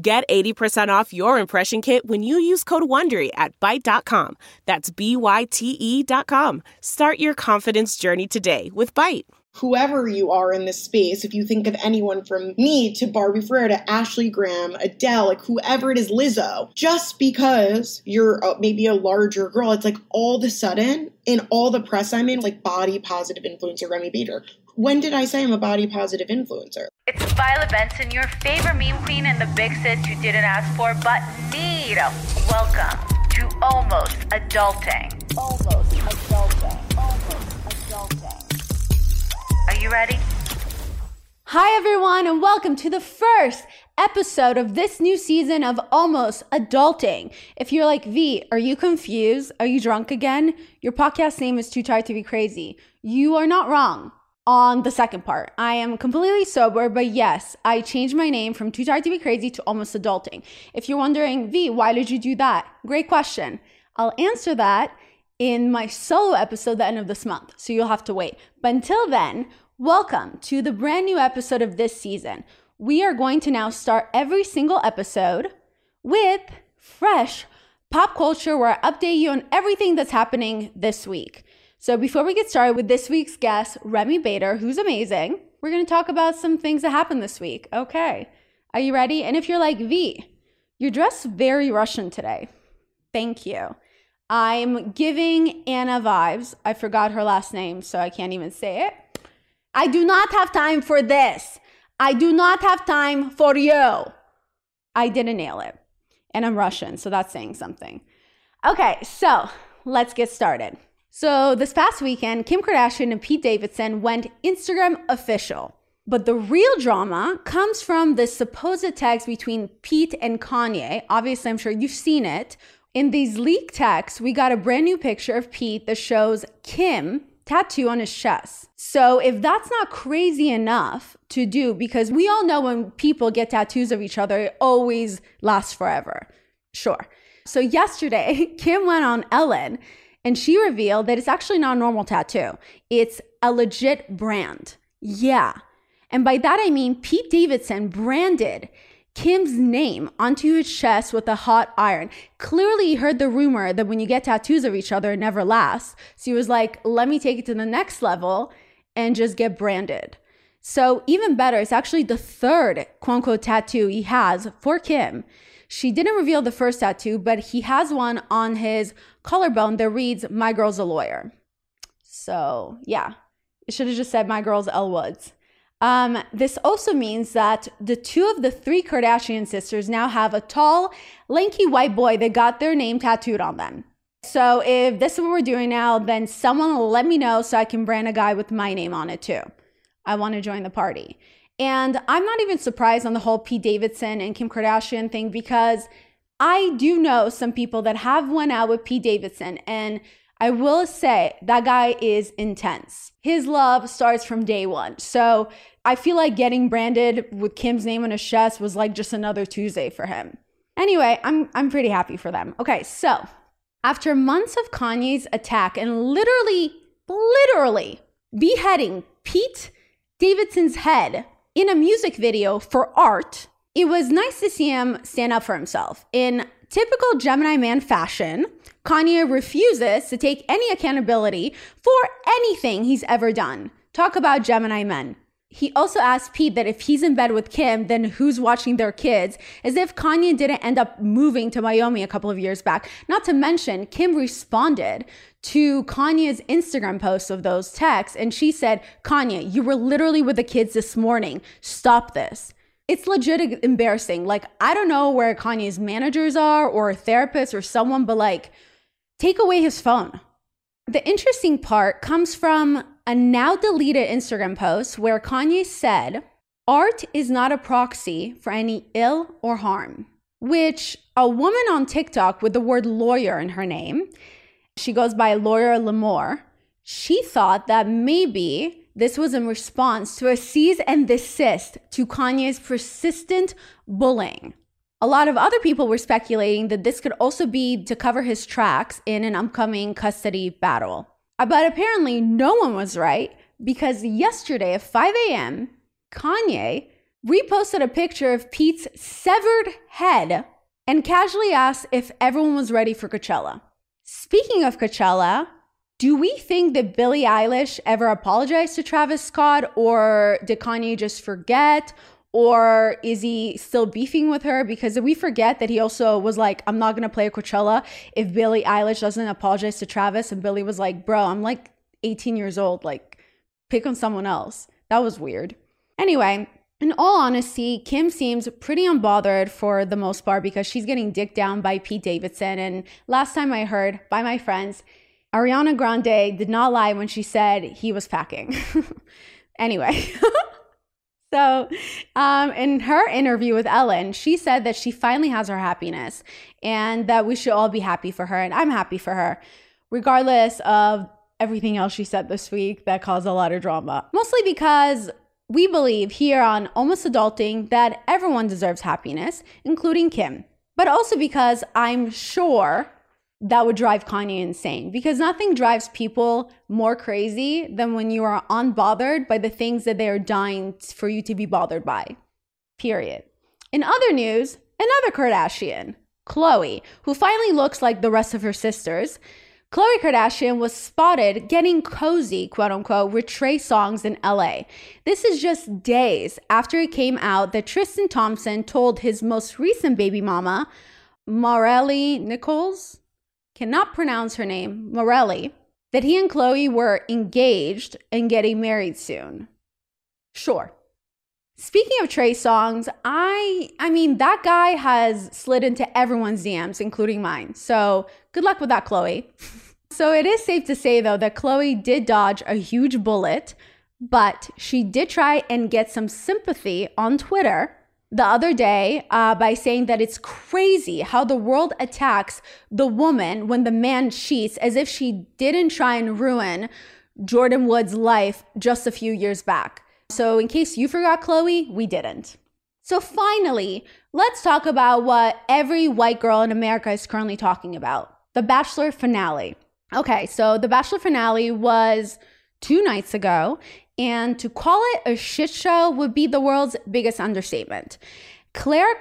Get 80% off your impression kit when you use code WONDERY at Byte.com. That's B-Y-T-E dot com. Start your confidence journey today with Byte. Whoever you are in this space, if you think of anyone from me to Barbie Ferreira to Ashley Graham, Adele, like whoever it is, Lizzo, just because you're maybe a larger girl, it's like all of a sudden in all the press I'm in, like body positive influencer Remi Bader. When did I say I'm a body positive influencer? It's Violet Benson, your favorite meme queen and the big sis you didn't ask for but need. Welcome to Almost Adulting. Almost Adulting. Almost Adulting. Are you ready? Hi, everyone, and welcome to the first episode of this new season of Almost Adulting. If you're like, V, are you confused? Are you drunk again? Your podcast name is Too Tired to Be Crazy. You are not wrong on the second part. I am completely sober, but yes, I changed my name from Too Tired to Be Crazy to Almost Adulting. If you're wondering, V, why did you do that? Great question. I'll answer that in my solo episode the end of this month, so you'll have to wait. But until then, welcome to the brand new episode of this season. We are going to now start every single episode with fresh pop culture where I update you on everything that's happening this week. So before we get started with this week's guest, Remi Bader, who's amazing, we're going to talk about some things that happened this week. Okay. Are you ready? And if you're like, V, you're dressed very Russian today. Thank you. I'm giving Anna vibes. I forgot her last name, so I can't even say it. I do not have time for this. I do not have time for you. I didn't nail it. And I'm Russian, so that's saying something. Okay, so let's get started. So, this past weekend, Kim Kardashian and Pete Davidson went Instagram official. But the real drama comes from the supposed text between Pete and Kanye. Obviously, I'm sure you've seen it. In these leaked texts, we got a brand new picture of Pete that shows Kim tattoo on his chest. So, if that's not crazy enough to do, because we all know when people get tattoos of each other, it always lasts forever. Sure. So, yesterday, Kim went on Ellen and she revealed that it's actually not a normal tattoo, it's a legit brand. Yeah. And by that I mean Pete Davidson branded Kim's name onto his chest with a hot iron. Clearly, he heard the rumor that when you get tattoos of each other, it never lasts. So he was like, let me take it to the next level and just get branded. So, even better, it's actually the third quote unquote tattoo he has for Kim. She didn't reveal the first tattoo, but he has one on his collarbone that reads, My girl's a lawyer. So, yeah, it should have just said, My girl's Elle Woods. Um, this also means that the two of the three Kardashian sisters now have a tall, lanky white boy that got their name tattooed on them. So if this is what we're doing now, then someone let me know so I can brand a guy with my name on it too. I want to join the party. And I'm not even surprised on the whole Pete Davidson and Kim Kardashian thing because I do know some people that have went out with Pete Davidson and I will say that guy is intense. His love starts from day one. So I feel like getting branded with Kim's name on his chest was like just another Tuesday for him. Anyway, I'm I'm pretty happy for them. Okay, so after months of Kanye's attack and literally, literally beheading Pete Davidson's head in a music video for art, it was nice to see him stand up for himself. In typical Gemini man fashion, Kanye refuses to take any accountability for anything he's ever done. Talk about Gemini men. He also asked Pete that if he's in bed with Kim, then who's watching their kids? As if Kanye didn't end up moving to Miami a couple of years back. Not to mention, Kim responded to Kanye's Instagram post of those texts, and she said, Kanye, you were literally with the kids this morning. Stop this. It's legit embarrassing. Like, I don't know where Kanye's managers are or a therapist or someone, but like, take away his phone. The interesting part comes from a now deleted Instagram post where Kanye said, Art is not a proxy for any ill or harm. which a woman on TikTok with the word lawyer in her name, she goes by Lawyer Lamore, she thought that maybe this was in response to a cease and desist to Kanye's persistent bullying. A lot of other people were speculating that this could also be to cover his tracks in an upcoming custody battle. But apparently, no one was right because yesterday at 5 a.m., Kanye reposted a picture of Pete's severed head and casually asked if everyone was ready for Coachella. Speaking of Coachella, do we think that Billie Eilish ever apologized to Travis Scott or did Kanye just forget? Or is he still beefing with her? Because we forget that he also was like, I'm not gonna play a Coachella if Billie Eilish doesn't apologize to Travis. And Billie was like, Bro, I'm like 18 years old. Like, pick on someone else. That was weird. Anyway, in all honesty, Kim seems pretty unbothered for the most part because she's getting dicked down by Pete Davidson. And last time I heard by my friends, Ariana Grande did not lie when she said he was packing. anyway. So, um, in her interview with Ellen, she said that she finally has her happiness and that we should all be happy for her. And I'm happy for her, regardless of everything else she said this week that caused a lot of drama. Mostly because we believe here on Almost Adulting that everyone deserves happiness, including Kim. But also because I'm sure that would drive Kanye insane because nothing drives people more crazy than when you are unbothered by the things that they are dying for you to be bothered by. Period. In other news, another Kardashian, Khloe, who finally looks like the rest of her sisters. Khloe Kardashian was spotted getting cozy, quote unquote, with Trey Songz in LA. This is just days after it came out that Tristan Thompson told his most recent baby mama, Morelli Nichols, cannot pronounce her name, Morelli, that he and Khloe were engaged and getting married soon. Sure. Speaking of Trey Songz, I I mean that guy has slid into everyone's DMs, including mine. So good luck with that, Khloe. so it is safe to say though that Khloe did dodge a huge bullet, but she did try and get some sympathy on Twitter the other day uh, by saying that it's crazy how the world attacks the woman when the man cheats as if she didn't try and ruin Jordyn Woods' life just a few years back. So, in case you forgot, Khloe, we didn't. So, finally, let's talk about what every white girl in America is currently talking about the Bachelor finale. Okay, so the Bachelor finale was two nights ago, and to call it a shit show would be the world's biggest understatement. Clare,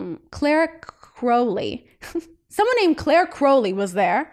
mm, Clare Crawley, someone named Clare Crawley was there.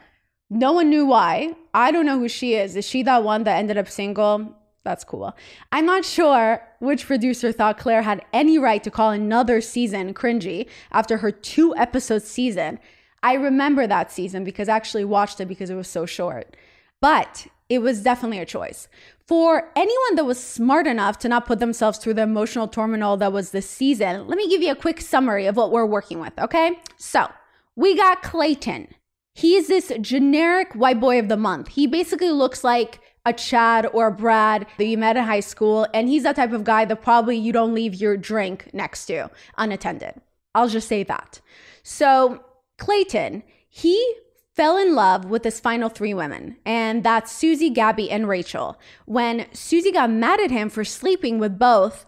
No one knew why. I don't know who she is. Is she that one that ended up single? That's cool. I'm not sure which producer thought Clare had any right to call another season cringy after her two episode season. I remember that season because I actually watched it because it was so short. But it was definitely a choice. For anyone that was smart enough to not put themselves through the emotional turmoil that was this season, let me give you a quick summary of what we're working with, okay? So, we got Clayton. He is this generic white boy of the month. He basically looks like a Chad or a Brad that you met in high school, and he's that type of guy that probably you don't leave your drink next to unattended. I'll just say that. So, Clayton, he fell in love with his final three women, and that's Susie, Gabby, and Rachel. When Susie got mad at him for sleeping with both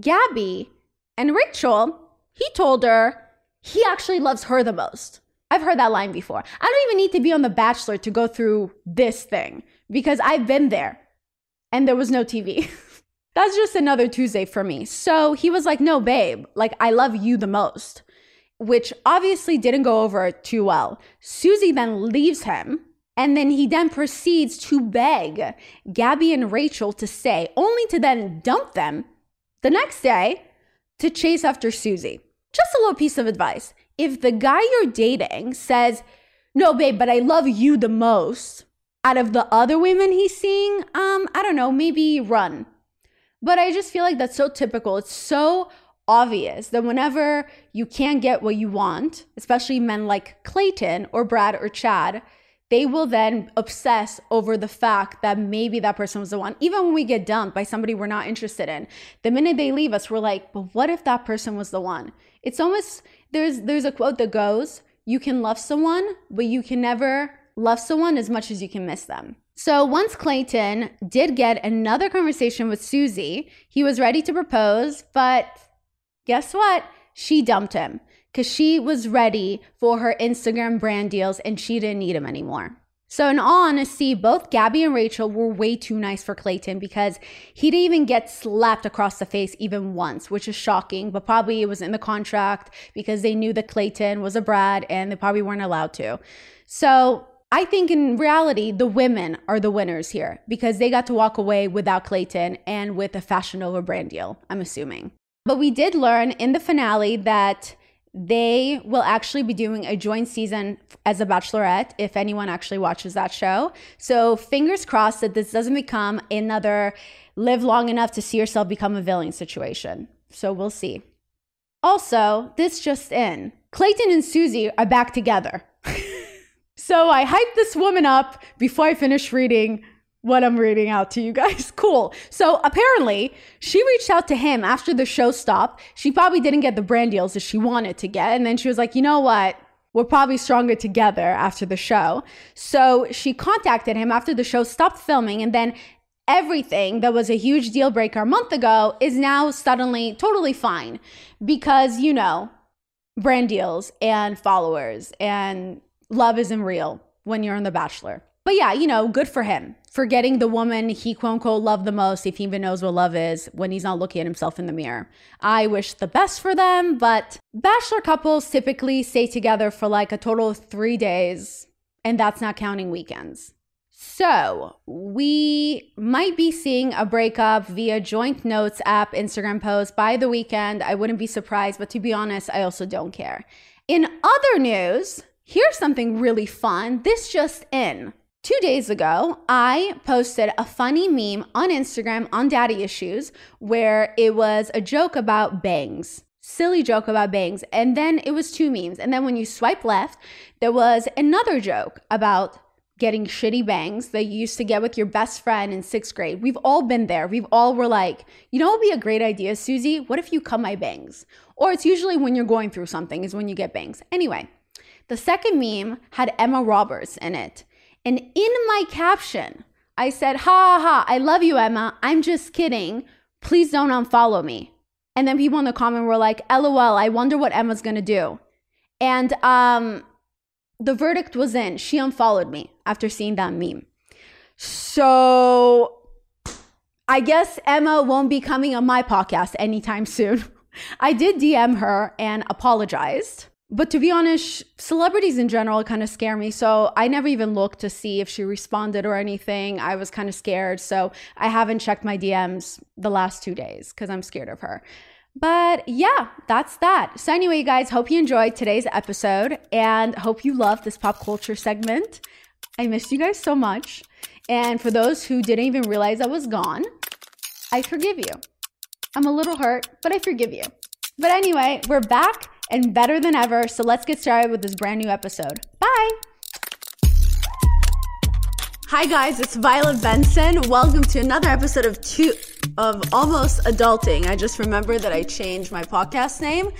Gabby and Rachel, he told her he actually loves her the most. I've heard that line before. I don't even need to be on The Bachelor to go through this thing because I've been there and there was no TV. That's just another Tuesday for me. So he was like, No, babe, like I love you the most which obviously didn't go over too well. Susie then leaves him. And then he then proceeds to beg Gabby and Rachel to stay, only to then dump them the next day to chase after Susie. Just a little piece of advice. If the guy you're dating says, No, babe, but I love you the most out of the other women he's seeing, um, I don't know, maybe run. But I just feel like that's so typical. It's so obvious that whenever you can't get what you want, especially men like Clayton or Brad or Chad, they will then obsess over the fact that maybe that person was the one. Even when we get dumped by somebody we're not interested in, the minute they leave us, we're like, but what if that person was the one? It's almost there's there's a quote that goes, "You can love someone, but you can never love someone as much as you can miss them." So once Clayton did get another conversation with Susie, he was ready to propose, but guess what? She dumped him because she was ready for her Instagram brand deals and she didn't need him anymore. So, in all honesty, both Gabby and Rachel were way too nice for Clayton because he didn't even get slapped across the face even once, which is shocking, but probably it was in the contract because they knew that Clayton was a Brad and they probably weren't allowed to. So, I think in reality, the women are the winners here because they got to walk away without Clayton and with a Fashion Nova brand deal, I'm assuming. But we did learn in the finale that they will actually be doing a joint season as a bachelorette if anyone actually watches that show. So fingers crossed that this doesn't become another live long enough to see yourself become a villain situation. So we'll see. Also, this just in Clayton and Susie are back together. so I hyped this woman up before I finished reading what I'm reading out to you guys. Cool. So apparently, she reached out to him after the show stopped. She probably didn't get the brand deals that she wanted to get. And then she was like, you know what? We're probably stronger together after the show. So she contacted him after the show stopped filming. And then everything that was a huge deal breaker a month ago is now suddenly totally fine because, you know, brand deals and followers and love isn't real when you're on The Bachelor. But yeah, you know, good for him for getting the woman he quote unquote loved the most, if he even knows what love is, when he's not looking at himself in the mirror. I wish the best for them, but bachelor couples typically stay together for like a total of three days, and that's not counting weekends. So, we might be seeing a breakup via joint notes app Instagram post by the weekend. I wouldn't be surprised, but to be honest, I also don't care. In other news, here's something really fun. This just in. Two days ago, I posted a funny meme on Instagram on Daddy Issues where it was a joke about bangs. Silly joke about bangs. And then it was two memes. And then when you swipe left, there was another joke about getting shitty bangs that you used to get with your best friend in sixth grade. We've all been there. We've all were like, you know what would be a great idea, Susie? What if you cut my bangs? Or it's usually when you're going through something, is when you get bangs. Anyway, the second meme had Emma Roberts in it. And in my caption, I said, ha ha I love you, Emma. I'm just kidding. Please don't unfollow me. And then people in the comment were like, LOL, I wonder what Emma's gonna do. And um, the verdict was in. She unfollowed me after seeing that meme. So I guess Emma won't be coming on my podcast anytime soon. I did DM her and apologized. But to be honest, celebrities in general kind of scare me. So I never even looked to see if she responded or anything. I was kind of scared. So I haven't checked my DMs the last two days because I'm scared of her. But yeah, that's that. So, anyway, you guys, hope you enjoyed today's episode and hope you love this pop culture segment. I missed you guys so much. And for those who didn't even realize I was gone, I forgive you. I'm a little hurt, but I forgive you. But anyway, we're back and better than ever. So let's get started with this brand new episode. Bye. Hi guys, it's Violet Benson. Welcome to another episode of two of almost adulting. I just remembered that I changed my podcast name.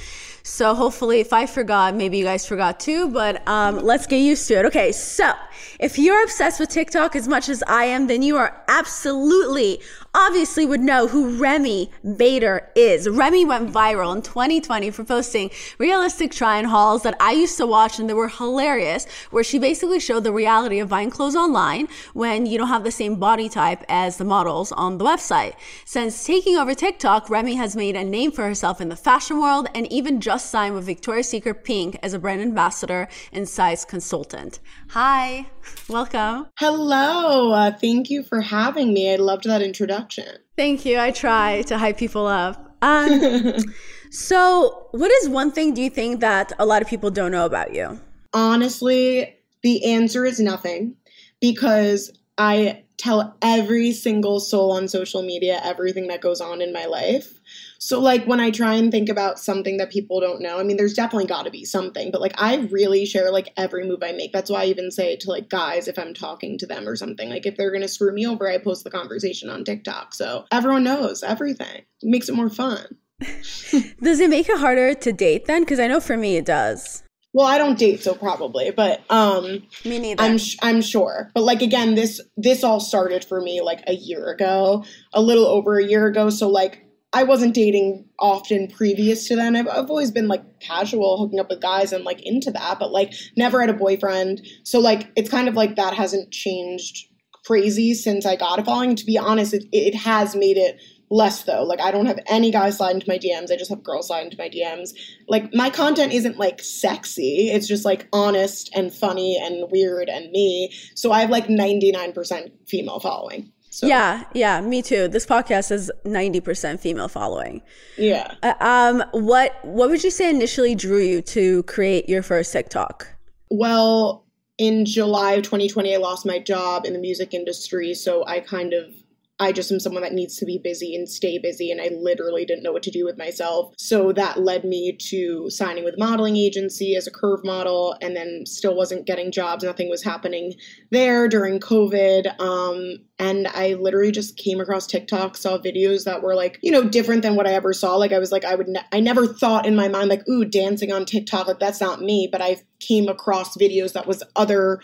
So hopefully if I forgot, maybe you guys forgot too, but um, let's get used to it. Okay, so if you're obsessed with TikTok as much as I am, then you are absolutely obviously would know who Remi Bader is. Remi went viral in 2020 for posting realistic try on hauls that I used to watch and they were hilarious, where she basically showed the reality of buying clothes online when you don't have the same body type as the models on the website. Since taking over TikTok, Remi has made a name for herself in the fashion world and even just signed with Victoria's Secret Pink as a brand ambassador and size consultant. Hi, welcome. Hello. Uh, thank you for having me. I loved that introduction. Thank you. I try to hype people up. Um, so, what is one thing do you think that a lot of people don't know about you? Honestly, the answer is nothing because I tell every single soul on social media everything that goes on in my life. So, like, when I try and think about something that people don't know, I mean, there's definitely got to be something, but like, I really share like every move I make. That's why I even say to like guys if I'm talking to them or something, like, if they're gonna screw me over, I post the conversation on TikTok. So everyone knows everything, it makes it more fun. does it make it harder to date then? Because I know for me it does. Well, I don't date, so probably, but um, me neither. I'm sh- I'm sure, but like again, this this all started for me like a year ago, a little over a year ago. So like I wasn't dating often previous to then. I've, I've always been like casual, hooking up with guys and like into that, but like never had a boyfriend. So like it's kind of like that hasn't changed crazy since I got a following. To be honest, it, it has made it less though. Like I don't have any guys slide into my DMs. I just have girls slide into my DMs. Like my content isn't like sexy. It's just like honest and funny and weird and me. So I have like 99% female following. So. Yeah, yeah, me too. This podcast is 90% female following. Yeah. Uh, um what what would you say initially drew you to create your first TikTok? Well, in July of 2020 I lost my job in the music industry, so I kind of I just am someone that needs to be busy and stay busy, and I literally didn't know what to do with myself. So that led me to signing with a modeling agency as a curve model, and then still wasn't getting jobs. Nothing was happening there during COVID. Um, and I literally just came across TikTok, saw videos that were like, you know, different than what I ever saw. Like I was like, I would, ne- I never thought in my mind like, ooh, dancing on TikTok, like that's not me. But I came across videos that was other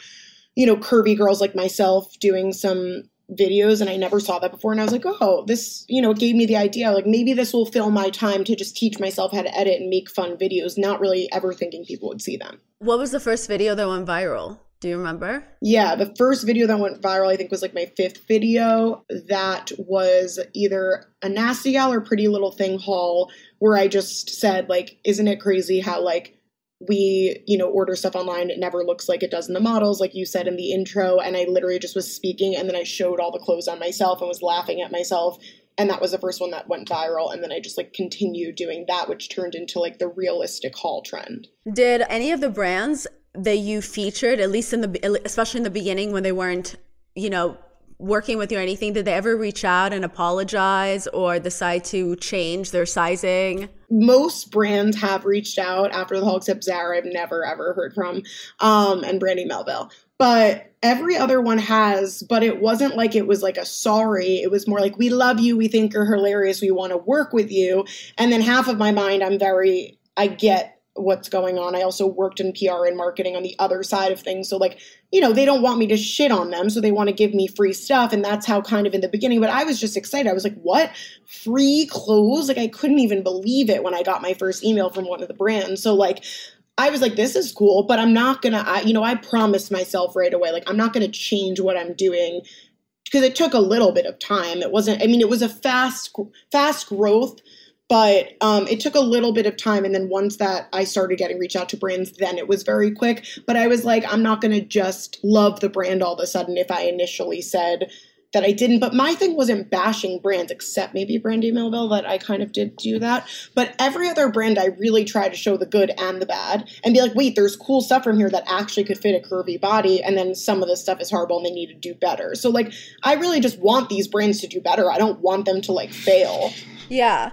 you know, curvy girls like myself doing some videos and I never saw that before and I was like, "Oh, this, you know, gave me the idea like maybe this will fill my time to just teach myself how to edit and make fun videos, not really ever thinking people would see them." What was the first video that went viral? Do you remember? Yeah, the first video that went viral I think was like my fifth video that was either a nasty gal or pretty little thing haul where I just said like, "Isn't it crazy how like we you know order stuff online. It never looks like it does in the models like you said in the intro. And i literally just was speaking and then i showed all the clothes on myself and was laughing at myself. And that was the first one that went viral. And then i just like continued doing that which turned into like the realistic haul trend. Did any of the brands that you featured at least in the especially in the beginning when they weren't you know working with you or anything, did they ever reach out and apologize or decide to change their sizing? Most brands have reached out after the haul, except Zara, I've never ever heard from, um, and Brandy Melville. But every other one has, but it wasn't like it was like a sorry. It was more like, we love you, we think you're hilarious, we want to work with you. And then half of my mind, I'm very, I get what's going on. I also worked in PR and marketing on the other side of things. So, like, you know, they don't want me to shit on them. So they want to give me free stuff. And that's how kind of in the beginning, but I was just excited. I was like, what? Free clothes? Like, I couldn't even believe it when I got my first email from one of the brands. So, like, I was like, this is cool, but I'm not gonna, I, you know, I promised myself right away, like, I'm not gonna change what I'm doing because it took a little bit of time. It wasn't, I mean, it was a fast, fast growth but um, it took a little bit of time and then once that i started getting reach out to brands then it was very quick. But i was like i'm not going to just love the brand all of a sudden if i initially said that i didn't. But my thing wasn't bashing brands except maybe brandy melville that i kind of did do that. But every other brand i really try to show the good and the bad and be like wait there's cool stuff from here that actually could fit a curvy body and then some of this stuff is horrible and they need to do better. So like i really just want these brands to do better. I don't want them to like fail. Yeah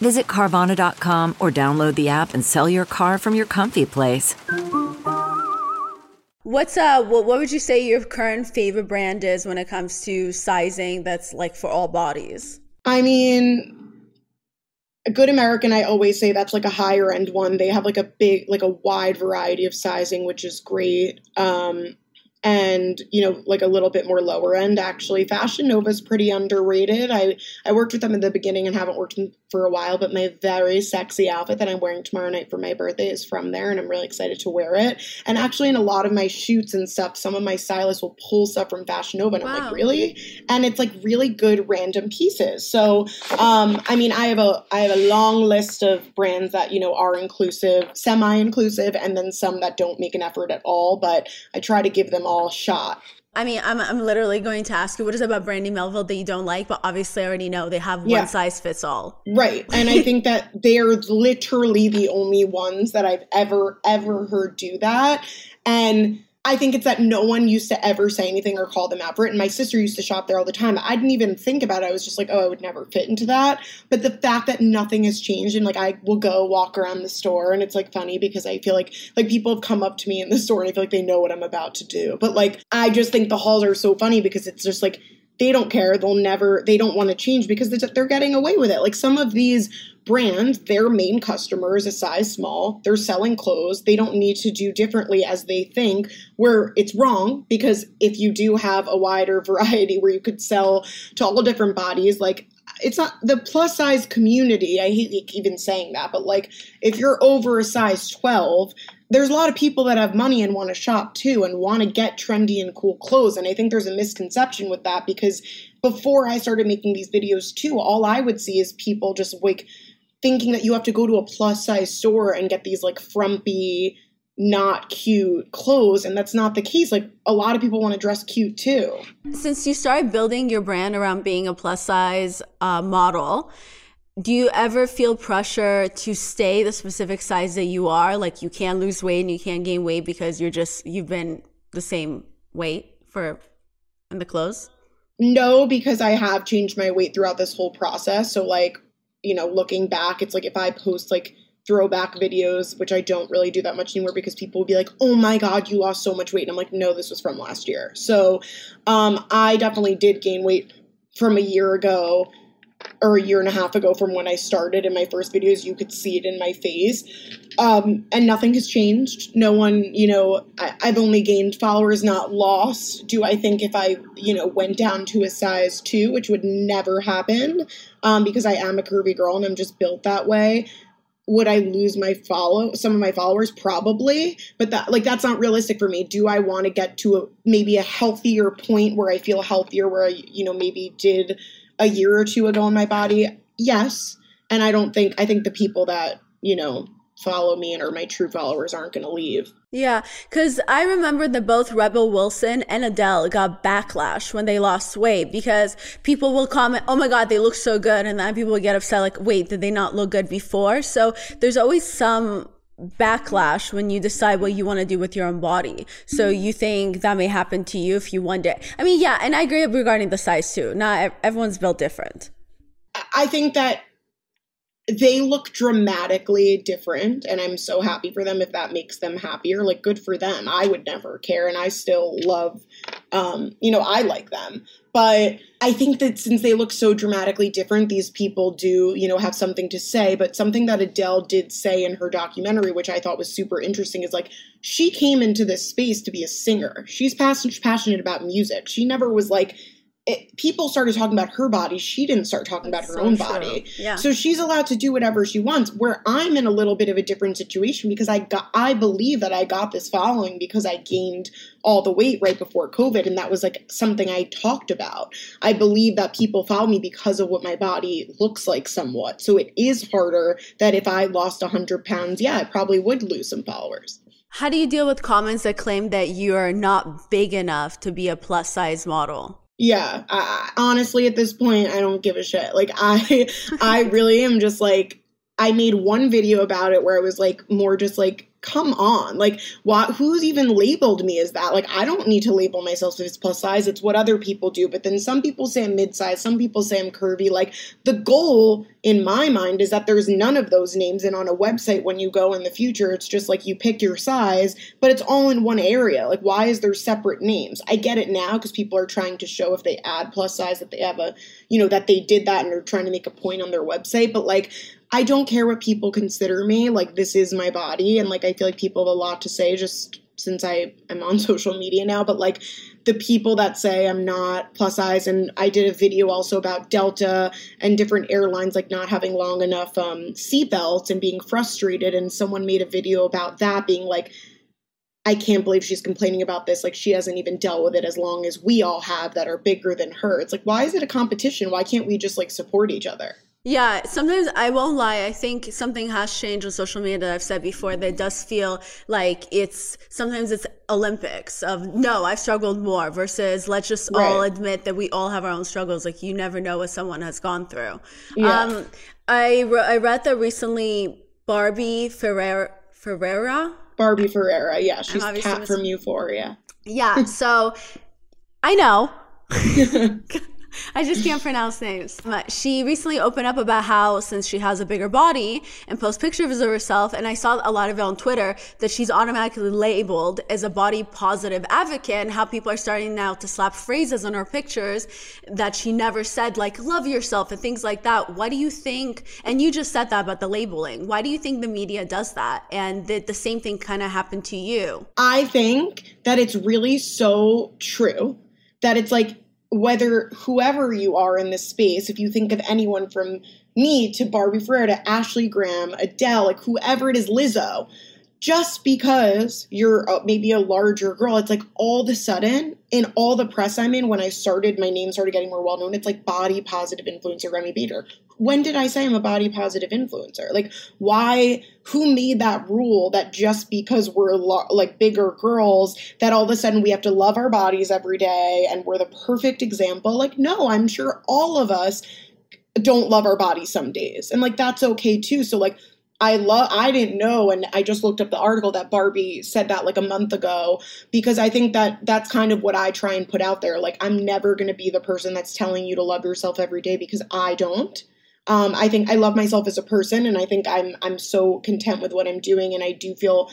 Visit Carvana.com or download the app and sell your car from your comfy place. What's uh what, what would you say your current favorite brand is when it comes to sizing that's like for all bodies? I mean a good American, I always say that's like a higher end one. They have like a big, like a wide variety of sizing, which is great. Um, and you know like a little bit more lower end actually. Fashion nova is pretty underrated. I i worked with them in the beginning and haven't worked for a while but my very sexy outfit that i'm wearing tomorrow night for my birthday is from there and i'm really excited to wear it. And actually in a lot of my shoots and stuff some of my stylists will pull stuff from fashion nova and wow. i'm like really? And it's like really good random pieces. So um i mean i have a i have a long list of brands that you know are inclusive semi inclusive and then some that don't make an effort at all but i try to give them all shot. I mean, I'm, I'm literally going to ask you what is it about Brandy Melville that you don't like, but obviously I already know they have one yeah. size fits all. Right. And I think that they're literally the only ones that I've ever, ever heard do that. And I think it's that no one used to ever say anything or call them out for it. And my sister used to shop there all the time. I didn't even think about it. I was just like, oh, I would never fit into that. But the fact that nothing has changed and like I will go walk around the store and it's like funny because I feel like like people have come up to me in the store and I feel like they know what I'm about to do. But like I just think the halls are so funny because it's just like they don't care. They'll never, they don't want to change because they're getting away with it. Like some of these brands, their main customer is a size small. They're selling clothes. They don't need to do differently as they think, where it's wrong because if you do have a wider variety where you could sell to all different bodies, like it's not the plus size community. I hate even saying that, but like if you're over a size 12, there's a lot of people that have money and want to shop too and want to get trendy and cool clothes. And I think there's a misconception with that because before I started making these videos too, all I would see is people just like thinking that you have to go to a plus size store and get these like frumpy, not cute clothes. And that's not the case. Like a lot of people want to dress cute too. Since you started building your brand around being a plus size uh, model, do you ever feel pressure to stay the specific size that you are? Like you can't lose weight and you can't gain weight because you're just you've been the same weight for in the clothes? No because i have changed my weight throughout this whole process. So like you know looking back it's like if i post like throwback videos which i don't really do that much anymore because people will be like oh my god you lost so much weight. And i'm like no this was from last year. So um i definitely did gain weight from a year ago or a year and a half ago from when I started in my first videos, you could see it in my face. Um, and nothing has changed. No one, you know, I, have only gained followers, not lost. Do I think if I, you know, went down to a size two, which would never happen um, because I am a curvy girl and I'm just built that way, would I lose my follow some of my followers? Probably, but that like that's not realistic for me. Do I want to get to a maybe a healthier point where I feel healthier, where I you know maybe did a year or two ago in my body? Yes. And I don't think, I think the people that, you know, follow me and are my true followers aren't going to leave. Yeah, because I remember that both Rebel Wilson and Adele got backlash when they lost weight because people will comment, oh my God, they look so good. And then people will get upset, like, wait, did they not look good before? So there's always some backlash when you decide what you want to do with your own body. So you think that may happen to you if you one day. I mean, yeah, and I agree regarding the size too. Not everyone's built different. I think that they look dramatically different and i'm so happy for them if that makes them happier like good for them i would never care and i still love um you know i like them. But i think that since they look so dramatically different these people do you know have something to say. But something that adele did say in her documentary which i thought was super interesting is like she came into this space to be a singer. She's passionate about music. She never was like it, people started talking about her body. She didn't start talking That's about her so own true. body. Yeah. So she's allowed to do whatever she wants. Where I'm in a little bit of a different situation because I got, I believe that I got this following because I gained all the weight right before COVID, and that was like something I talked about. I believe that people follow me because of what my body looks like, somewhat. So it is harder that if I lost 100 pounds, yeah, I probably would lose some followers. How do you deal with comments that claim that you are not big enough to be a plus size model? Yeah I, honestly at this point i don't give a shit. Like i i really am just like i made one video about it where it was like more just like come on. Like what who's even labeled me as that? Like i don't need to label myself as plus size it's what other people do. But then some people say i'm mid-size some people say i'm curvy. Like the goal in my mind is that there's none of those names. And on a website when you go in the future it's just like you pick your size but it's all in one area. Like why is there separate names? I get it now because people are trying to show if they add plus size that they have a you know that they did that and they're trying to make a point on their website. But like I don't care what people consider me. Like, this is my body. And, like, I feel like people have a lot to say. Just since I am on social media now, but like the people that say I'm not plus size, and I did a video also about Delta and different airlines like not having long enough um, seatbelts and being frustrated, and someone made a video about that being like. I can't believe she's complaining about this. Like, she hasn't even dealt with it as long as we all have that are bigger than her. It's like, why is it a competition? Why can't we just like support each other? Yeah, sometimes I won't lie. I think something has changed on social media that I've said before that does feel like it's sometimes it's Olympics of no, I've struggled more versus let's just right. all admit that we all have our own struggles. Like you never know what someone has gone through. Yeah. Um, I, re- I read that recently Barbie Ferreira, Ferreira? Barbie Ferreira, yeah. She's Kat from Euphoria. Yeah, so I know. I just can't pronounce names. But she recently opened up about how since she has a bigger body and posts pictures of herself, and I saw a lot of it on Twitter that she's automatically labeled as a body positive advocate, and how people are starting now to slap phrases on her pictures that she never said, like "love yourself" and things like that. Why do you think? And you just said that about the labeling. Why do you think the media does that? And that the same thing kind of happened to you? I think that it's really so true that it's like whether whoever you are in this space, if you think of anyone from me to Barbie Ferreira to Ashley Graham, Adele, like whoever it is, Lizzo, just because you're maybe a larger girl, it's like all of a sudden in all the press I'm in, when I started, my name started getting more well known. It's like body positive influencer Remi Bader. When did I say I'm a body positive influencer? Like, why? Who made that rule that just because we're lo- like bigger girls, that all of a sudden we have to love our bodies every day and we're the perfect example? Like, no, I'm sure all of us don't love our bodies some days. And like, that's okay too. So, like, I love I didn't know and I just looked up the article that Barbie said that like a month ago because I think that that's kind of what I try and put out there like I'm never going to be the person that's telling you to love yourself every day because I don't. Um, I think I love myself as a person and I think I'm I'm so content with what I'm doing and I do feel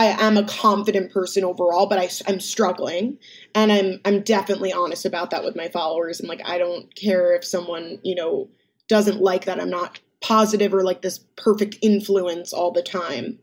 I am a confident person overall, but I, I'm struggling, and I'm I'm definitely honest about that with my followers. And like, I don't care if someone you know doesn't like that I'm not positive or like this perfect influence all the time.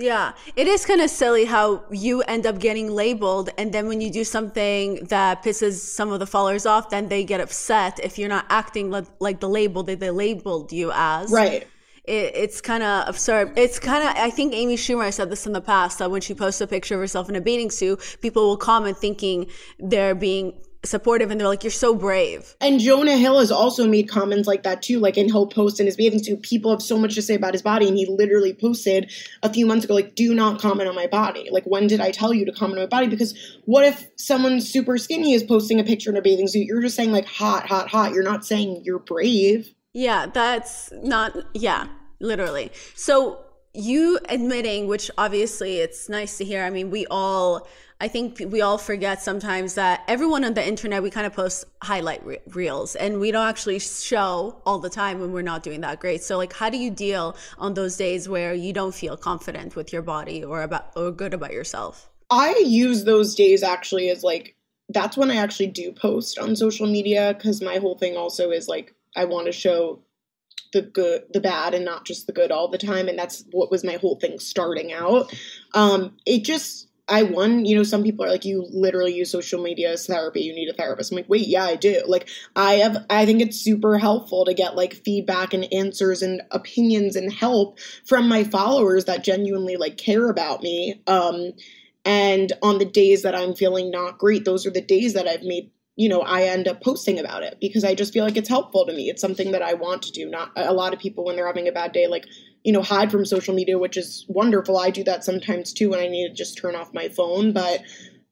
Yeah, it is kind of silly how you end up getting labeled, and then when you do something that pisses some of the followers off, then they get upset if you're not acting like, like the label that they labeled you as. Right. It, it's kind of absurd. It's kind of, I think Amy Schumer said this in the past that when she posts a picture of herself in a bathing suit, people will comment thinking they're being supportive and they're like, You're so brave. And Jonah Hill has also made comments like that too. Like, and he'll post in his bathing suit, people have so much to say about his body. And he literally posted a few months ago, like, Do not comment on my body. Like, when did I tell you to comment on my body? Because what if someone super skinny is posting a picture in a bathing suit? You're just saying, like, hot, hot, hot. You're not saying you're brave. Yeah, that's not, yeah, literally. So, you admitting, which obviously it's nice to hear. I mean, we all I think we all forget sometimes that everyone on the internet, we kind of post highlight re- reels and we don't actually show all the time when we're not doing that great. So like, how do you deal on those days where you don't feel confident with your body or about, or good about yourself? I use those days actually as like, that's when I actually do post on social media because my whole thing also is like, I want to show the good the bad and not just the good all the time and that's what was my whole thing starting out um it just I one, you know, some people are like, you literally use social media as therapy. You need a therapist. I'm like, wait, yeah, I do. Like, I have, I think it's super helpful to get like feedback and answers and opinions and help from my followers that genuinely like care about me. Um, and on the days that I'm feeling not great, those are the days that I've made you know, I end up posting about it because I just feel like it's helpful to me. It's something that I want to do. Not a lot of people when they're having a bad day, like, you know, hide from social media, which is wonderful. I do that sometimes too when I need to just turn off my phone. But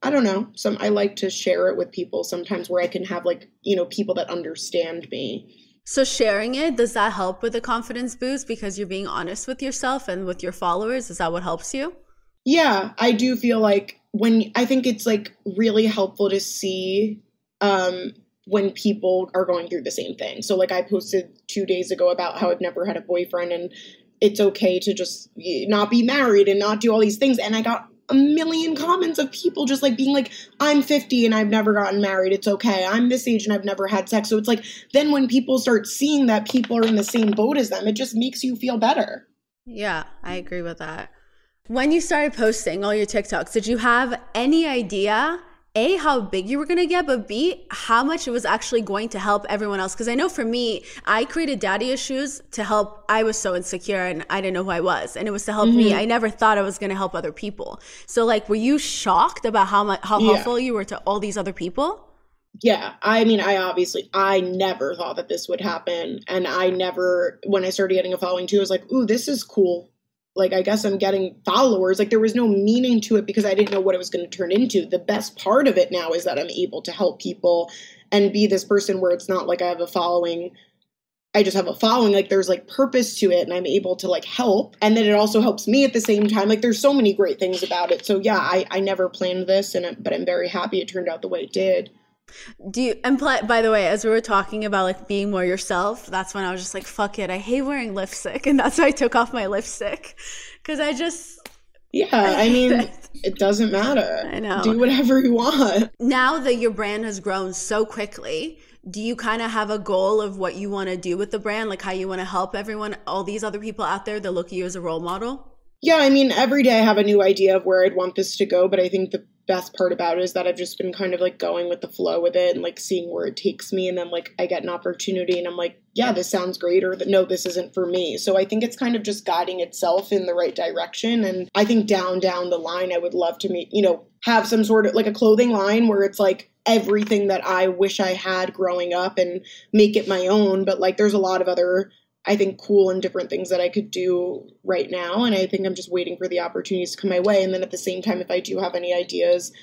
I don't know. Some I like to share it with people sometimes where I can have like, you know, people that understand me. So sharing it, does that help with the confidence boost because you're being honest with yourself and with your followers? Is that what helps you? Yeah, I do feel like when I think it's like really helpful to see um, when people are going through the same thing. So, like, I posted two days ago about how I've never had a boyfriend and it's okay to just not be married and not do all these things. And I got a million comments of people just like being like, I'm 50 and I've never gotten married. It's okay. I'm this age and I've never had sex. So it's like, then when people start seeing that people are in the same boat as them, it just makes you feel better. Yeah, I agree with that. When you started posting all your TikToks, did you have any idea a how big you were going to get but b how much it was actually going to help everyone else. Because i know for me i created daddy issues to help i was so insecure and i didn't know who i was and it was to help mm-hmm. me i never thought i was going to help other people. So like were you shocked about how much how yeah. helpful you were to all these other people? Yeah. I mean i obviously i never thought that this would happen and i never when i started getting a following too i was like ooh this is cool like I guess I'm getting followers. Like there was no meaning to it because I didn't know what it was going to turn into. The best part of it now is that I'm able to help people and be this person where it's not like I have a following I just have a following like there's like purpose to it and I'm able to like help and then it also helps me at the same time like there's so many great things about it. So yeah, I I never planned this and but I'm very happy it turned out the way it did. Do you, and by the way, as we were talking about like being more yourself, that's when I was just like, fuck it. I hate wearing lipstick. And that's why I took off my lipstick. Cause I just. Yeah. I mean, it doesn't matter. I know. Do whatever you want. Now that your brand has grown so quickly, do you kind of have a goal of what you want to do with the brand? Like how you want to help everyone, all these other people out there that look at you as a role model? Yeah. I mean, every day I have a new idea of where I'd want this to go. But I think the best part about it is that I've just been kind of like going with the flow with it and like seeing where it takes me. And then like I get an opportunity and I'm like, yeah, this sounds great, or no, this isn't for me. So I think it's kind of just guiding itself in the right direction. And I think down, down the line, I would love to meet, you know, have some sort of like a clothing line where it's like everything that I wish I had growing up and make it my own. But like there's a lot of other I think, cool and different things that I could do right now. And I think I'm just waiting for the opportunities to come my way. And then at the same time, if I do have any ideas,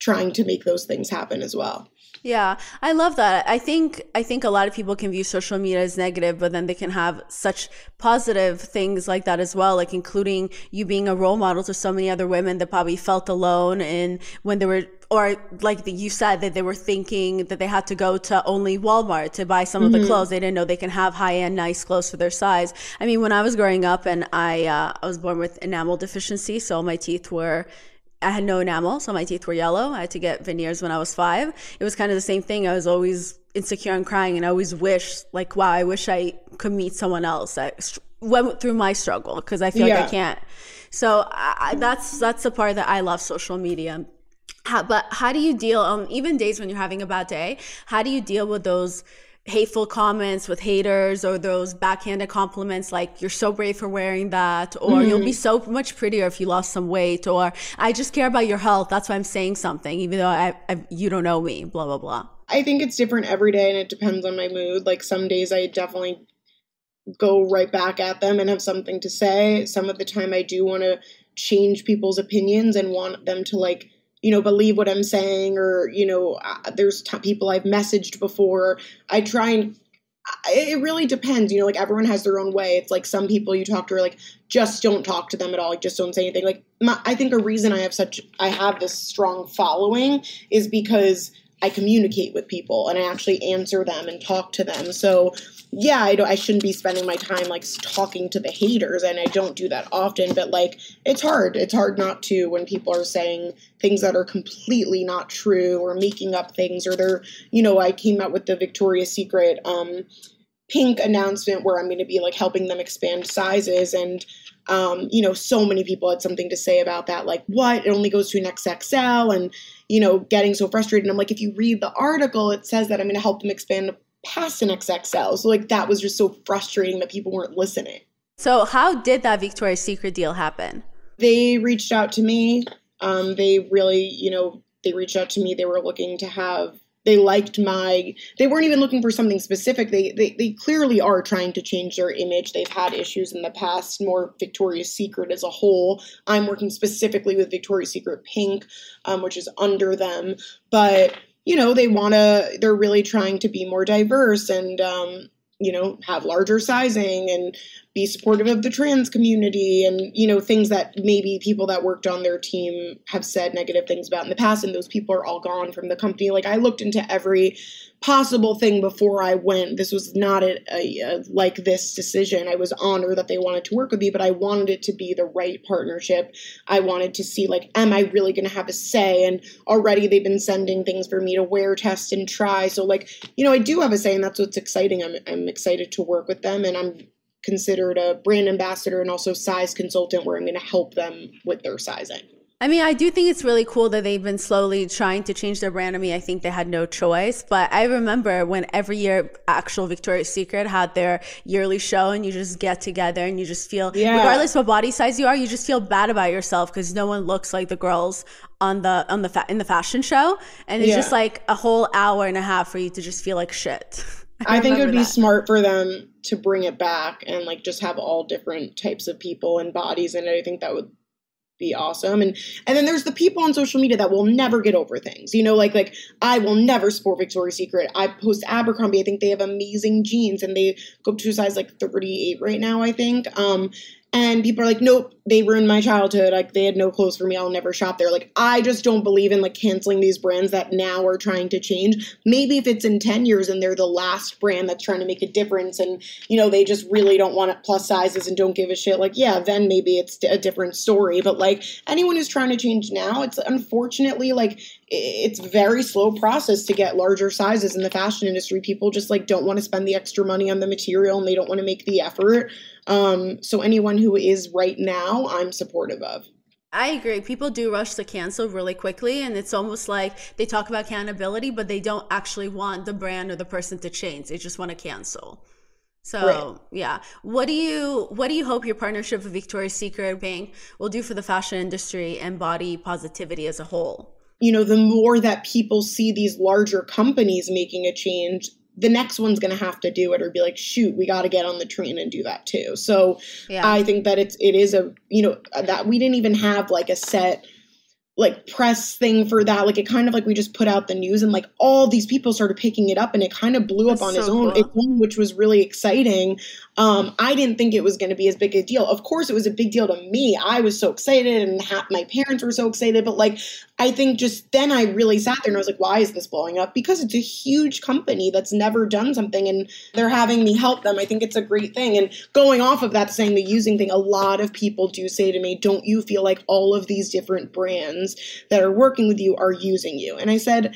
trying to make those things happen as well. Yeah, I love that. I think I think a lot of people can view social media as negative, but then they can have such positive things like that as well, like including you being a role model to so many other women that probably felt alone and when they were or like you said that they were thinking that they had to go to only Walmart to buy some mm-hmm. of the mm-hmm. clothes. They didn't know they can have high end, nice clothes for their size. I mean, when I was growing up and I uh, I was born with enamel deficiency, so my teeth were I had no enamel, so my teeth were yellow. I had to get veneers when I was five. It was kind of the same thing. I was always insecure and crying, and I always wish, like, wow, I wish I could meet someone else that went through my struggle because I feel yeah. like I can't. So I, that's that's the part that I love social media. How, but how do you deal, um, even days when you're having a bad day, how do you deal with those? Hateful comments with haters or those backhanded compliments like you're so brave for wearing that or mm-hmm. you'll be so much prettier if you lost some weight or I just care about your health that's why I'm saying something even though I, I, you don't know me blah blah blah. I think it's different every day and it depends on my mood. Like some days I definitely go right back at them and have something to say. Some of the time I do want to change people's opinions and want them to like you know believe what i'm saying or you know uh, there's t- people i've messaged before. I try and it really depends you know like everyone has their own way. It's like some people you talk to are like just don't talk to them at all like just don't say anything. Like my, i think a reason i have such i have this strong following is because i communicate with people and i actually answer them and talk to them. So yeah, I don't I shouldn't be spending my time like talking to the haters and I don't do that often, but like it's hard. It's hard not to when people are saying things that are completely not true or making up things or they're, you know, I came out with the Victoria's Secret um pink announcement where I'm going to be like helping them expand sizes and um, you know, so many people had something to say about that, like, what? It only goes to an XXL, and, you know, getting so frustrated. And I'm like, if you read the article, it says that I'm going to help them expand past an XXL. So like that was just so frustrating that people weren't listening. So how did that Victoria's Secret deal happen? They reached out to me. Um, they really, you know, they reached out to me. They were looking to have they liked my they weren't even looking for something specific they, they they clearly are trying to change their image they've had issues in the past more victoria's secret as a whole i'm working specifically with victoria's secret pink um, which is under them but you know they want to they're really trying to be more diverse and um, you know have larger sizing and be supportive of the trans community and you know things that maybe people that worked on their team have said negative things about in the past and those people are all gone from the company. Like i looked into every possible thing before i went. This was not a, a, a like this decision. I was honored that they wanted to work with me but i wanted it to be the right partnership. I wanted to see like am i really going to have a say? And already they've been sending things for me to wear test and try. So like you know i do have a say and that's what's exciting. I'm, I'm excited to work with them and i'm considered a brand ambassador and also size consultant where I'm going to help them with their sizing. I mean, I do think it's really cool that they've been slowly trying to change their brand. I mean, I think they had no choice, but I remember when every year actual Victoria's Secret had their yearly show and you just get together and you just feel, yeah. regardless what body size you are, you just feel bad about yourself because no one looks like the girls on the, on the, fa- in the fashion show. And it's yeah. just like a whole hour and a half for you to just feel like shit. I, I think it would be that. smart for them to bring it back and like just have all different types of people and bodies and it. I think that would be awesome. And and then there's the people on social media that will never get over things you know like like i will never support victoria's secret. I post abercrombie. I think they have amazing jeans and they go up to a size like 38 right now i think. Um and people are like nope they ruined my childhood. Like they had no clothes for me. I'll never shop there. Like i just don't believe in like canceling these brands that now are trying to change. Maybe if it's in 10 years and they're the last brand that's trying to make a difference and you know they just really don't want it plus sizes and don't give a shit like yeah then maybe it's a different story. But like anyone who's trying to change now it's unfortunately like it's very slow process to get larger sizes in the fashion industry. People just like don't want to spend the extra money on the material and they don't want to make the effort um, so anyone who is right now, I'm supportive of. I agree. People do rush to cancel really quickly, and it's almost like they talk about accountability, but they don't actually want the brand or the person to change. They just want to cancel. So right. yeah, what do you what do you hope your partnership with Victoria's Secret Pink will do for the fashion industry and body positivity as a whole? You know, the more that people see these larger companies making a change, the next one's going to have to do it or be like shoot we got to get on the train and do that too so yeah. i think that it's it is a you know uh, that we didn't even have like a set like press thing for that. Like it kind of like we just put out the news and like all these people started picking it up and it kind of blew That's up on so its own, cool. its own, which was really exciting. Um, I didn't think it was going to be as big a deal. Of course, it was a big deal to me. I was so excited and ha- my parents were so excited. But like, I think just then I really sat there and I was like, why is this blowing up? Because it's a huge company that's never done something and they're having me help them. I think it's a great thing. And going off of that, saying the using thing, a lot of people do say to me, don't you feel like all of these different brands that are working with you are using you? And I said,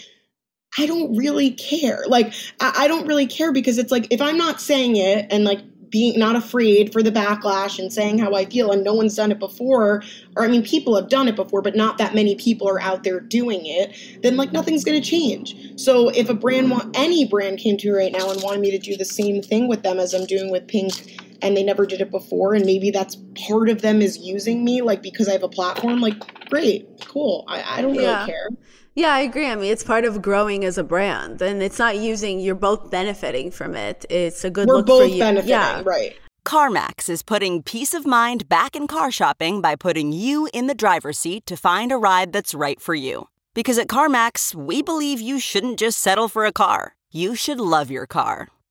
I don't really care. Like, I, I, don't really care because it's like if I'm not saying it and like being not afraid for the backlash and saying how I feel, and no one's done it before, or I mean, people have done it before, but not that many people are out there doing it, then like nothing's going to change. So if a brand, want, any brand came to me right now and wanted me to do the same thing with them as I'm doing with Pink, and they never did it before, and maybe that's part of them is using me, like because I have a platform, like great, cool. I, I don't really yeah. care. Yeah, I agree. I mean, it's part of growing as a brand, and it's not using. You're both benefiting from it. It's a good We're look both for you. benefiting, yeah. right? CarMax is putting peace of mind back in car shopping by putting you in the driver's seat to find a ride that's right for you. Because at CarMax, we believe you shouldn't just settle for a car. You should love your car.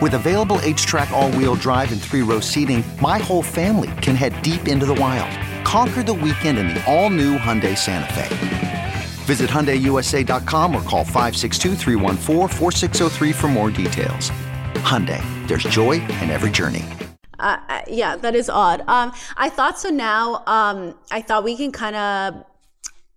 With available HTRAC, all wheel drive, and three row seating, my whole family can head deep into the wild. Conquer the weekend in the all new Hyundai Santa Fe. Visit HyundaiUSA.com or call 562 for more details. Hyundai, there's joy in every journey. Uh, uh, yeah, that is odd. Um, I thought so now. Um, I thought we can kind of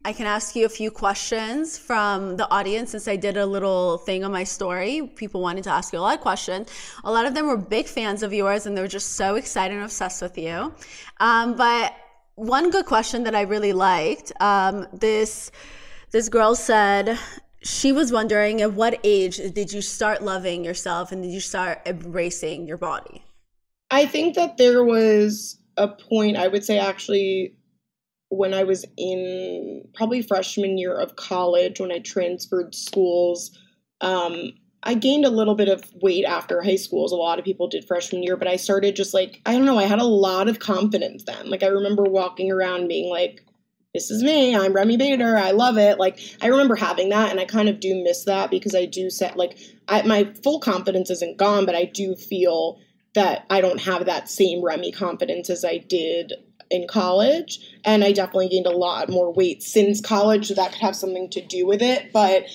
I can ask you a few questions from the audience since I did a little thing on my story. People wanted to ask you a lot of questions. A lot of them were big fans of yours and they were just so excited and obsessed with you. Um, but one good question that I really liked um, this this girl said she was wondering at what age did you start loving yourself and did you start embracing your body? I think that there was a point, I would say actually, when I was in probably freshman year of college, when I transferred schools. Um, I gained a little bit of weight after high school, as a lot of people did freshman year, but I started just like, I don't know, I had a lot of confidence then. Like, I remember walking around being like, this is me. I'm Remi Bader. I love it. Like I remember having that, and I kind of do miss that because I do set like I, my full confidence isn't gone, but I do feel that I don't have that same Remi confidence as I did in college. And I definitely gained a lot more weight since college, so that could have something to do with it. But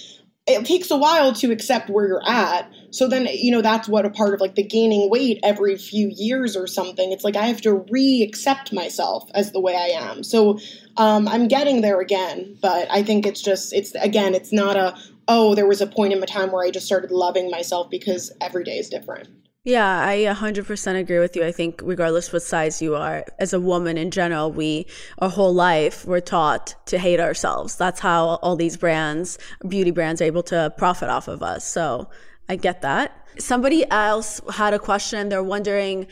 it takes a while to accept where you're at. So then, you know, that's what a part of like the gaining weight every few years or something. It's like I have to re accept myself as the way I am. So um, I'm getting there again, but I think it's just, it's again, it's not a, oh, there was a point in my time where I just started loving myself because every day is different. Yeah, I 100% agree with you. I think, regardless what size you are, as a woman in general, we, our whole life, we're taught to hate ourselves. That's how all these brands, beauty brands, are able to profit off of us. So I get that. Somebody else had a question. They're wondering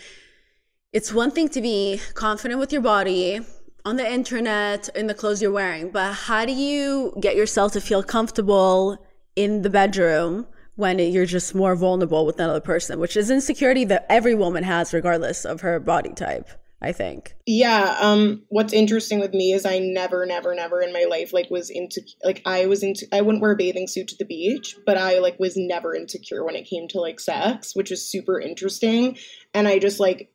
it's one thing to be confident with your body on the internet, in the clothes you're wearing, but how do you get yourself to feel comfortable in the bedroom? When you're just more vulnerable with another person, which is insecurity that every woman has, regardless of her body type. I think. Yeah. Um. What's interesting with me is I never, never, never in my life like was into like I was into I wouldn't wear a bathing suit to the beach, but I like was never insecure when it came to like sex, which is super interesting. And I just like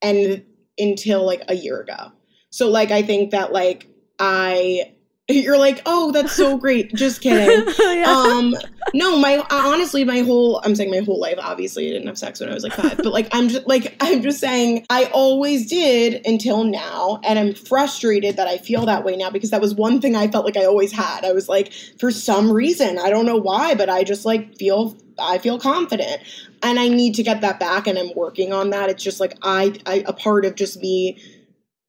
and until like a year ago. So like I think that like I you're like, oh, that's so great. Just kidding. yeah. Um, no, my uh, honestly, my whole I'm saying my whole life. Obviously, I didn't have sex when I was like five, but like I'm just like I'm just saying I always did until now, and I'm frustrated that I feel that way now because that was one thing I felt like I always had. I was like, for some reason, I don't know why, but I just like feel I feel confident, and I need to get that back, and I'm working on that. It's just like I, I a part of just me,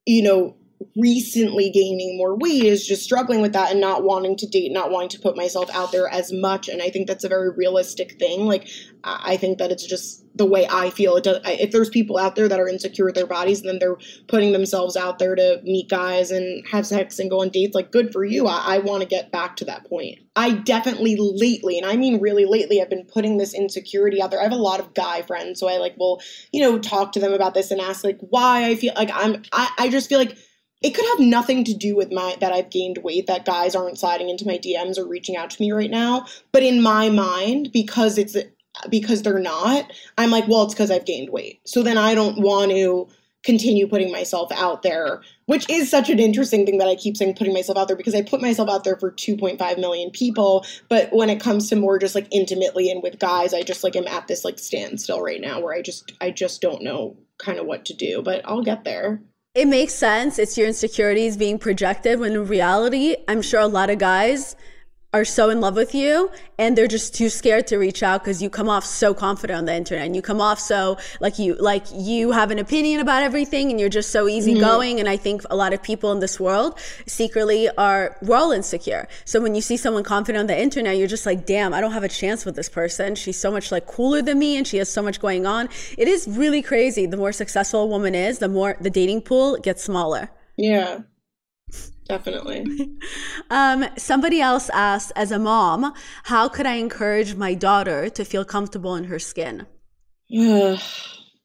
you know recently gaining more weight is just struggling with that and not wanting to date, not wanting to put myself out there as much. And I think that's a very realistic thing. Like, I think that it's just the way I feel. It does, if there's people out there that are insecure with their bodies and then they're putting themselves out there to meet guys and have sex and go on dates, like, good for you. I, I want to get back to that point. I definitely lately, and I mean really lately, I've been putting this insecurity out there. I have a lot of guy friends, so I like will, you know, talk to them about this and ask like why I feel like I'm. I, I just feel like it could have nothing to do with my that I've gained weight that guys aren't sliding into my DMs or reaching out to me right now. But in my mind, because it's because they're not, I'm like, well, it's because I've gained weight. So then I don't want to continue putting myself out there, which is such an interesting thing that I keep saying putting myself out there because I put myself out there for 2.5 million people. But when it comes to more just like intimately and with guys, I just like am at this like standstill right now where I just I just don't know kind of what to do, but I'll get there it makes sense. It's your insecurities being projected when in reality, I'm sure a lot of guys are so in love with you and they're just too scared to reach out because you come off so confident on the internet and you come off so like you like you have an opinion about everything and you're just so easygoing mm-hmm. and i think a lot of people in this world secretly are we're all insecure. So when you see someone confident on the internet you're just like damn i don't have a chance with this person. She's so much like cooler than me and she has so much going on. It is really crazy. The more successful a woman is the more the dating pool gets smaller. Yeah Definitely. um, somebody else asked, as a mom, how could I encourage my daughter to feel comfortable in her skin?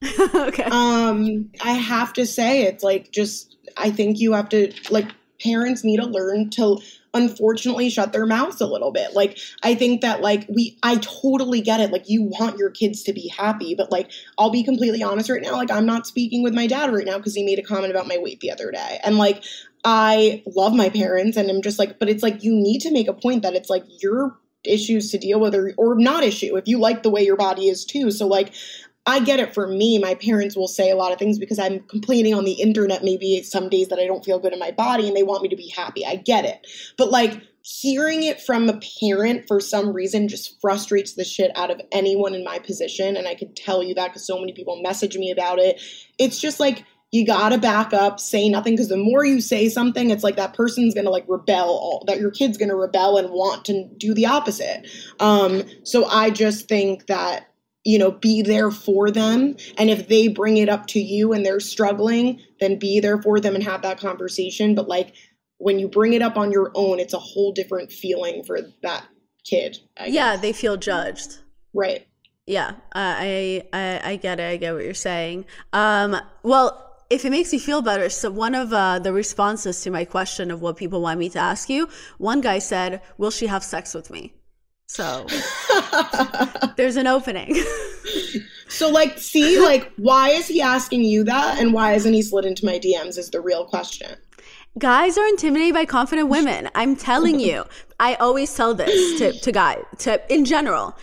okay. Um, I have to say, it's like just, I think you have to, like, parents need to learn to unfortunately shut their mouths a little bit. Like I think that like we I totally get it. Like you want your kids to be happy, but like I'll be completely honest right now, like I'm not speaking with my dad right now because he made a comment about my weight the other day. And like I love my parents and I'm just like, but it's like you need to make a point that it's like your issues to deal with or, or not issue if you like the way your body is too. So like I get it for me. My parents will say a lot of things because I'm complaining on the internet maybe some days that I don't feel good in my body and they want me to be happy. I get it. But like hearing it from a parent for some reason just frustrates the shit out of anyone in my position. And I could tell you that because so many people message me about it. It's just like, you gotta back up, say nothing, because the more you say something, it's like that person's gonna like rebel, all, that your kid's gonna rebel and want to do the opposite. Um, so I just think that you know be there for them and if they bring it up to you and they're struggling then be there for them and have that conversation. But like when you bring it up on your own it's a whole different feeling for that kid yeah they feel judged. Right. Yeah uh, I, I i get it i get what you're saying. Um well if it makes you feel better, so one of uh, the responses to my question of what people want me to ask you, one guy said, "Will she have sex with me?" So there's an opening. So like, see, like, why is he asking you that, and why hasn't he slid into my DMs? Is the real question. Guys are intimidated by confident women. I'm telling you. I always tell this to, to guys, to in general.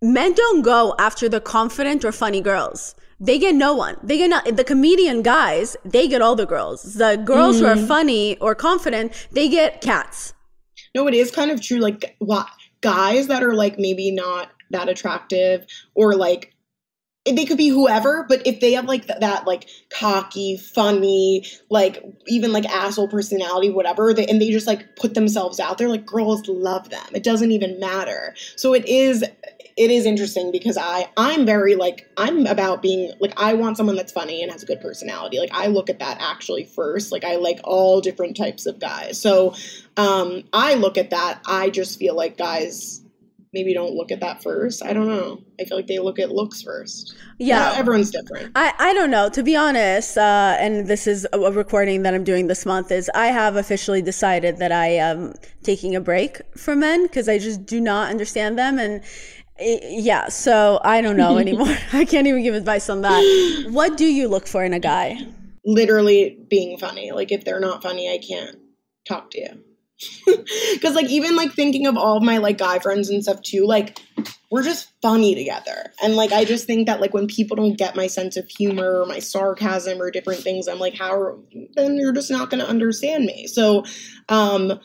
Men don't go after the confident or funny girls. They get no one. They get not, the comedian guys, they get all the girls. The girls who are mm-hmm. funny or confident, they get cats. No, it is kind of true. Like, what guys that are like maybe not that attractive or like they could be whoever, but if they have like th- that like cocky, funny, like even like asshole personality, whatever, they, and they just like put themselves out there, like girls love them. It doesn't even matter. So it is it is interesting because I I'm very like I'm about being like I want someone that's funny and has a good personality. Like I look at that actually first. Like I like all different types of guys. So um I look at that. I just feel like guys maybe don't look at that first. I don't know. I feel like they look at looks first. Yeah. everyone's different. I, I don't know. To be honest, uh, and this is a recording that I'm doing this month, is I have officially decided that I am taking a break from men because I just do not understand them. And yeah, so I don't know anymore. I can't even give advice on that. What do you look for in a guy? Literally being funny. Like if they're not funny, I can't talk to you. Cause like even like thinking of all of my like guy friends and stuff too, like we're just funny together. And like I just think that like when people don't get my sense of humor or my sarcasm or different things, I'm like, how are, then you're just not gonna understand me. So um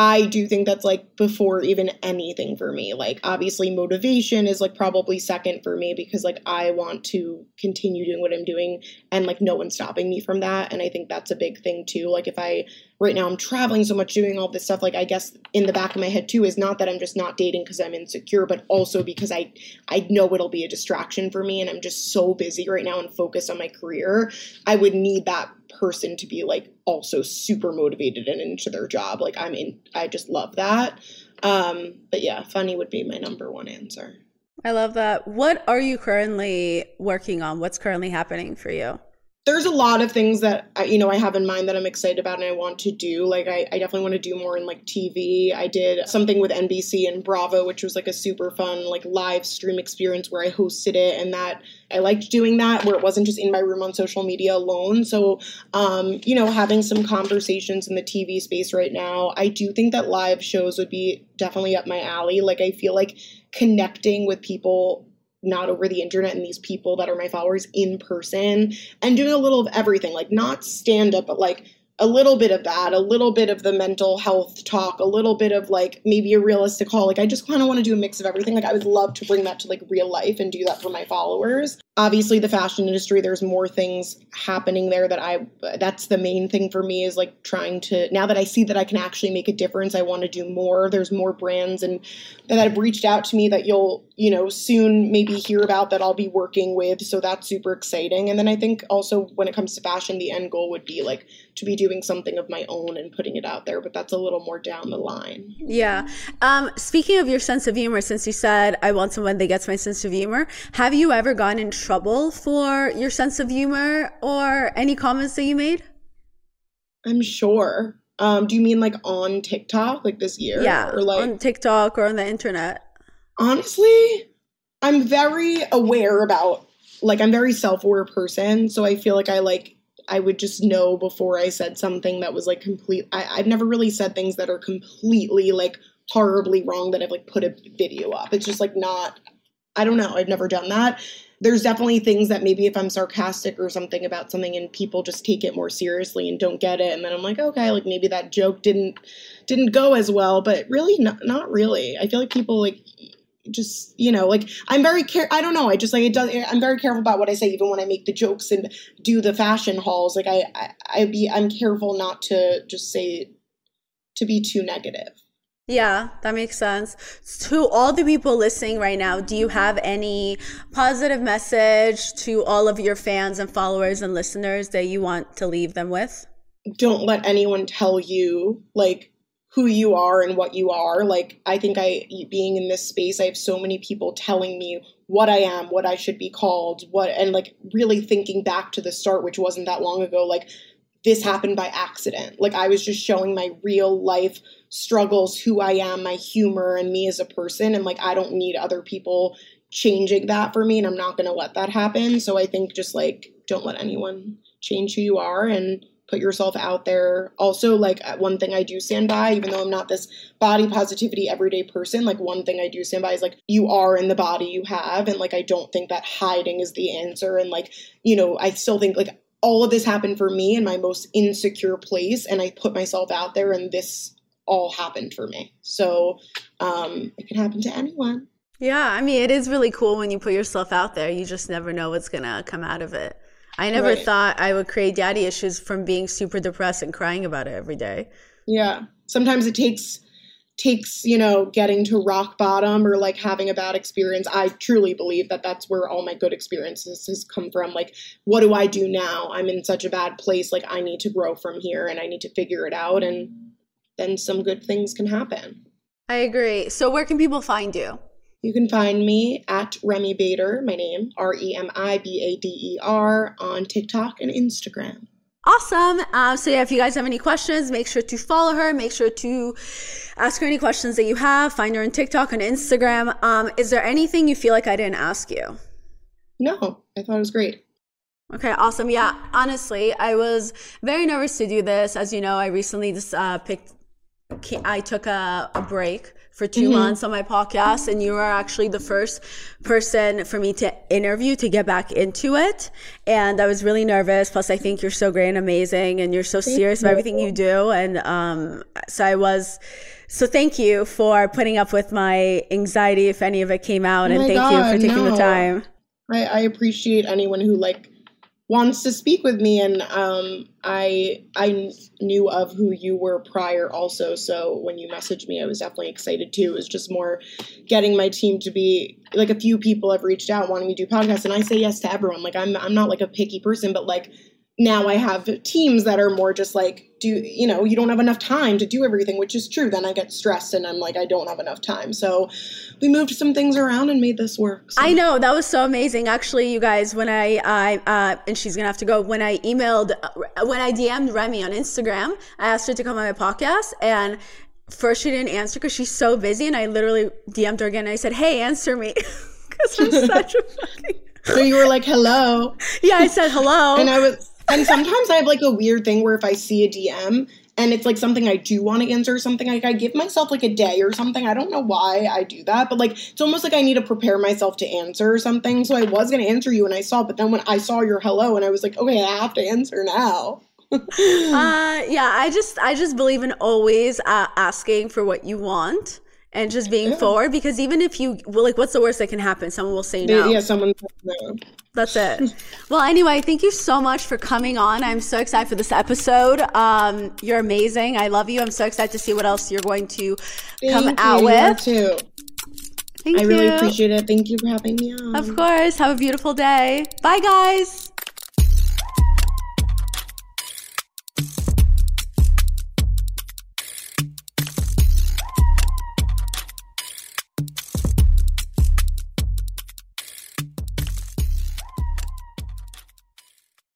I do think that's like before even anything for me. Like obviously motivation is like probably second for me because like I want to continue doing what I'm doing and like no one's stopping me from that. And I think that's a big thing too. Like if I right now I'm traveling so much doing all this stuff, like I guess in the back of my head too is not that I'm just not dating because I'm insecure, but also because I I know it'll be a distraction for me and I'm just so busy right now and focused on my career. I would need that person to be like also super motivated and into their job. Like I'm in I just love that. Um but yeah, funny would be my number one answer. I love that. What are you currently working on? What's currently happening for you? There's a lot of things that I, you know I have in mind that I'm excited about and I want to do. Like I, I definitely want to do more in like TV. I did something with NBC and Bravo, which was like a super fun like live stream experience where I hosted it, and that I liked doing that where it wasn't just in my room on social media alone. So, um, you know, having some conversations in the TV space right now, I do think that live shows would be definitely up my alley. Like I feel like connecting with people not over the internet and these people that are my followers in person and doing a little of everything like not stand up but like a little bit of that, a little bit of the mental health talk, a little bit of like maybe a realistic call. Like I just kind of want to do a mix of everything. Like I would love to bring that to like real life and do that for my followers. Obviously the fashion industry there's more things happening there that I that's the main thing for me is like trying to now that I see that I can actually make a difference, I want to do more. There's more brands and that have reached out to me that you'll, you know, soon maybe hear about that I'll be working with. So that's super exciting. And then I think also when it comes to fashion, the end goal would be like to be doing something of my own and putting it out there, but that's a little more down the line. Yeah. Um, speaking of your sense of humor, since you said I want someone that gets my sense of humor, have you ever gotten in trouble for your sense of humor or any comments that you made? I'm sure. Um, do you mean like on TikTok, like this year? Yeah, or like on TikTok or on the internet. Honestly, I'm very aware about like I'm very self-aware person, so I feel like I like I would just know before I said something that was like complete. I, I've never really said things that are completely like horribly wrong that I've like put a video up. It's just like not. I don't know. I've never done that. There's definitely things that maybe if I'm sarcastic or something about something and people just take it more seriously and don't get it, and then I'm like, okay, like maybe that joke didn't didn't go as well, but really not not really. I feel like people like just you know like i'm very care i don't know i just like it does i'm very careful about what i say even when i make the jokes and do the fashion hauls like i i, I be i'm careful not to just say to be too negative Yeah, that makes sense. To all the people listening right now, do you have any positive message to all of your fans and followers and listeners that you want to leave them with? don't let anyone tell you like who you are and what you are like i think i being in this space i have so many people telling me what i am what i should be called what and like really thinking back to the start which wasn't that long ago like this happened by accident like i was just showing my real life struggles who i am my humor and me as a person and like i don't need other people changing that for me and I'm not going to let that happen. So I think just like don't let anyone change who you are and put yourself out there. Also, like uh, one thing I do stand by, even though I'm not this body positivity everyday person, like one thing I do stand by is like you are in the body you have. And like I don't think that hiding is the answer. And like, you know, I still think like all of this happened for me in my most insecure place. And I put myself out there and this all happened for me. So um, it can happen to anyone. Yeah, I mean, it is really cool when you put yourself out there. You just never know what's going to come out of it. I never right. thought I would create daddy issues from being super depressed and crying about it every day. Yeah. Sometimes it takes takes, you know, getting to rock bottom or like having a bad experience. I truly believe that that's where all my good experiences has come from. Like, what do I do now? I'm in such a bad place. Like, I need to grow from here and I need to figure it out. And then some good things can happen. I agree. So, where can people find you? You can find me at Remi Bader, my name, R E M I B A D E R, on TikTok and Instagram. Awesome. Um, so, yeah, if you guys have any questions, make sure to follow her. Make sure to ask her any questions that you have. Find her on TikTok and Instagram. Um, is there anything you feel like I didn't ask you? No, I thought it was great. Okay, awesome. Yeah, honestly, I was very nervous to do this. As you know, I recently just uh, picked, I took a, a break for 2 mm-hmm. months on my podcast and you are actually the first person for me to interview to get back into it and i was really nervous plus i think you're so great and amazing and you're so thank serious you. about everything you do and um, so i was so thank you for putting up with my anxiety if any of it came out oh and thank God, you for taking no. the time I, I appreciate anyone who like wants to speak with me and um, I I knew of who you were prior also so when you messaged me I was definitely excited too. It was just more getting my team to be like a few people have reached out wanting me to do podcasts and I say yes to everyone. Like I'm I'm not like a picky person but like now I have teams that are more just like, do you know, you don't have enough time to do everything, which is true. Then I get stressed and I'm like, I don't have enough time. So we moved some things around and made this work. So. I know that was so amazing. Actually, you guys, when I, I uh, and she's gonna have to go. When I emailed, uh, when I DM'd Remi on Instagram, I asked her to come on my podcast and first she didn't answer because she's so busy and i literally dm'd her again and i said hey answer me because i'm such a fucking so you were like hello yeah i said hello and i was and sometimes I have like a weird thing where if I see a DM and it's like something I do want to answer something, like I give myself like a day or something. I don't know why I do that, but like it's almost like I need to prepare myself to answer something. So I was gonna answer you and I saw, but then when I saw your hello and I was like, okay, I have to answer now. uh yeah i just i just believe in always uh, asking for what you want and just being yeah. forward because even if you well, like what's the worst that can happen someone will say no yeah someone no. That's it. well, anyway, thank you so much for coming on. I'm so excited for this episode. Um, you're amazing. I love you. I'm so excited to see what else you're going to thank come you. out with. too. Thank I you. really appreciate it. Thank you for having me on. Of course. Have a beautiful day. Bye, guys.